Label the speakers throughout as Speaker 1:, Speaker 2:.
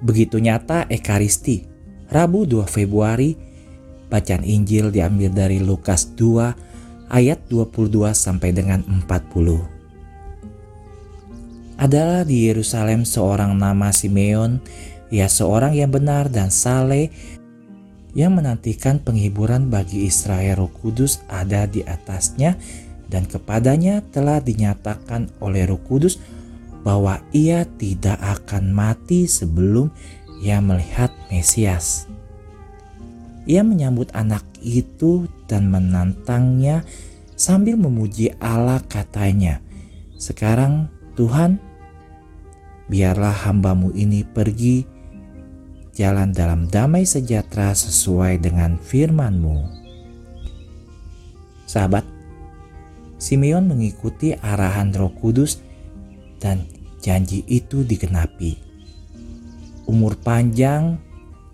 Speaker 1: Begitu nyata Ekaristi. Rabu 2 Februari, bacaan Injil diambil dari Lukas 2 ayat 22 sampai dengan 40. Adalah di Yerusalem seorang nama Simeon, ia seorang yang benar dan saleh yang menantikan penghiburan bagi Israel Roh Kudus ada di atasnya dan kepadanya telah dinyatakan oleh Roh Kudus bahwa ia tidak akan mati sebelum ia melihat Mesias. Ia menyambut anak itu dan menantangnya sambil memuji Allah katanya, Sekarang Tuhan, biarlah hambamu ini pergi jalan dalam damai sejahtera sesuai dengan firman-Mu. Sahabat, Simeon mengikuti arahan Roh Kudus dan janji itu digenapi. Umur panjang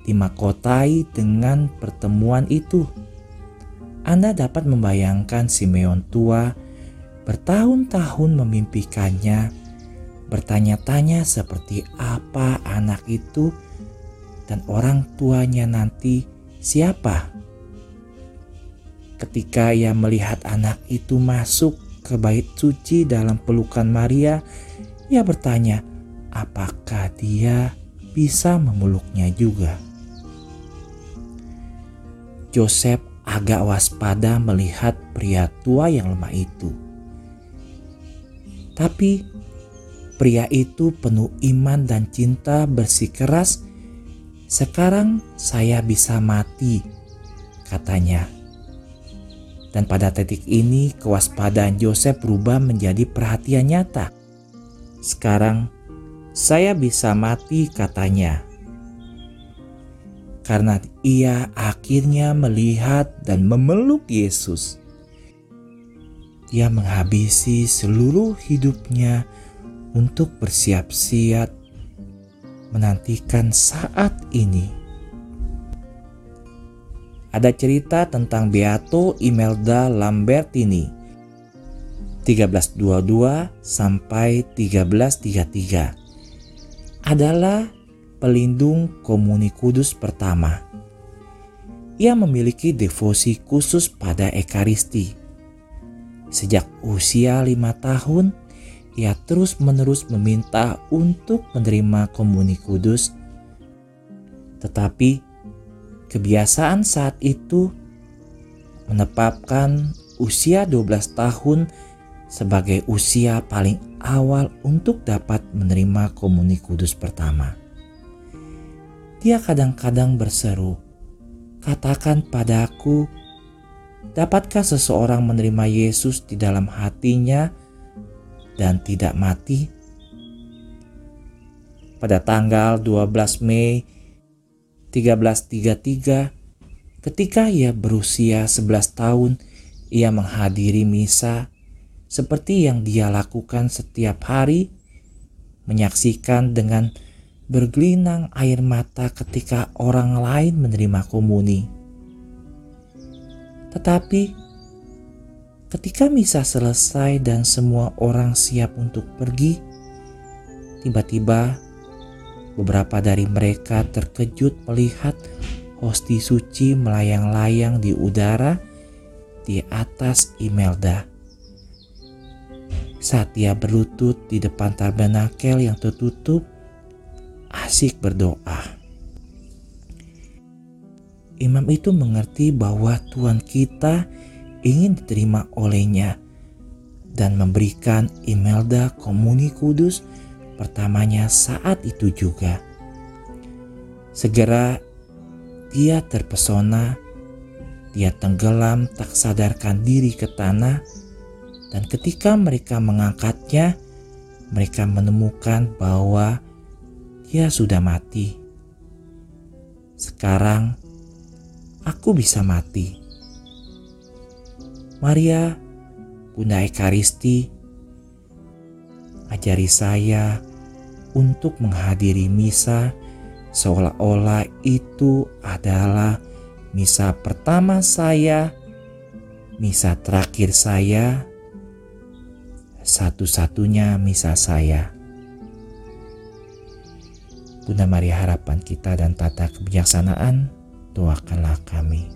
Speaker 1: dimakotai dengan pertemuan itu. Anda dapat membayangkan Simeon tua bertahun-tahun memimpikannya, bertanya-tanya seperti apa anak itu dan orang tuanya nanti siapa. Ketika ia melihat anak itu masuk ke bait suci dalam pelukan Maria, ia bertanya, apakah dia bisa memeluknya juga? Joseph agak waspada melihat pria tua yang lemah itu. Tapi pria itu penuh iman dan cinta bersikeras. Sekarang saya bisa mati, katanya. Dan pada titik ini kewaspadaan Joseph berubah menjadi perhatian nyata. Sekarang saya bisa mati katanya. Karena ia akhirnya melihat dan memeluk Yesus. Ia menghabisi seluruh hidupnya untuk bersiap-siap menantikan saat ini. Ada cerita tentang Beato Imelda Lambertini 1322 sampai 1333 adalah pelindung komuni kudus pertama. Ia memiliki devosi khusus pada Ekaristi. Sejak usia lima tahun, ia terus-menerus meminta untuk menerima komuni kudus. Tetapi kebiasaan saat itu menetapkan usia 12 tahun sebagai usia paling awal untuk dapat menerima komuni kudus pertama. Dia kadang-kadang berseru, "Katakan padaku, dapatkah seseorang menerima Yesus di dalam hatinya dan tidak mati?" Pada tanggal 12 Mei 1333, ketika ia berusia 11 tahun, ia menghadiri misa seperti yang dia lakukan setiap hari, menyaksikan dengan bergelinang air mata ketika orang lain menerima komuni. Tetapi ketika misa selesai dan semua orang siap untuk pergi, tiba-tiba beberapa dari mereka terkejut melihat hosti suci melayang-layang di udara di atas Imelda saat dia berlutut di depan tabernakel yang tertutup, asik berdoa. Imam itu mengerti bahwa Tuhan kita ingin diterima olehnya dan memberikan Imelda komuni kudus pertamanya saat itu juga. Segera dia terpesona, dia tenggelam tak sadarkan diri ke tanah dan ketika mereka mengangkatnya, mereka menemukan bahwa dia sudah mati. Sekarang aku bisa mati. Maria, Bunda Ekaristi, ajari saya untuk menghadiri misa seolah-olah itu adalah misa pertama saya, misa terakhir saya, satu-satunya misa saya. Bunda Maria harapan kita dan tata kebijaksanaan, doakanlah kami.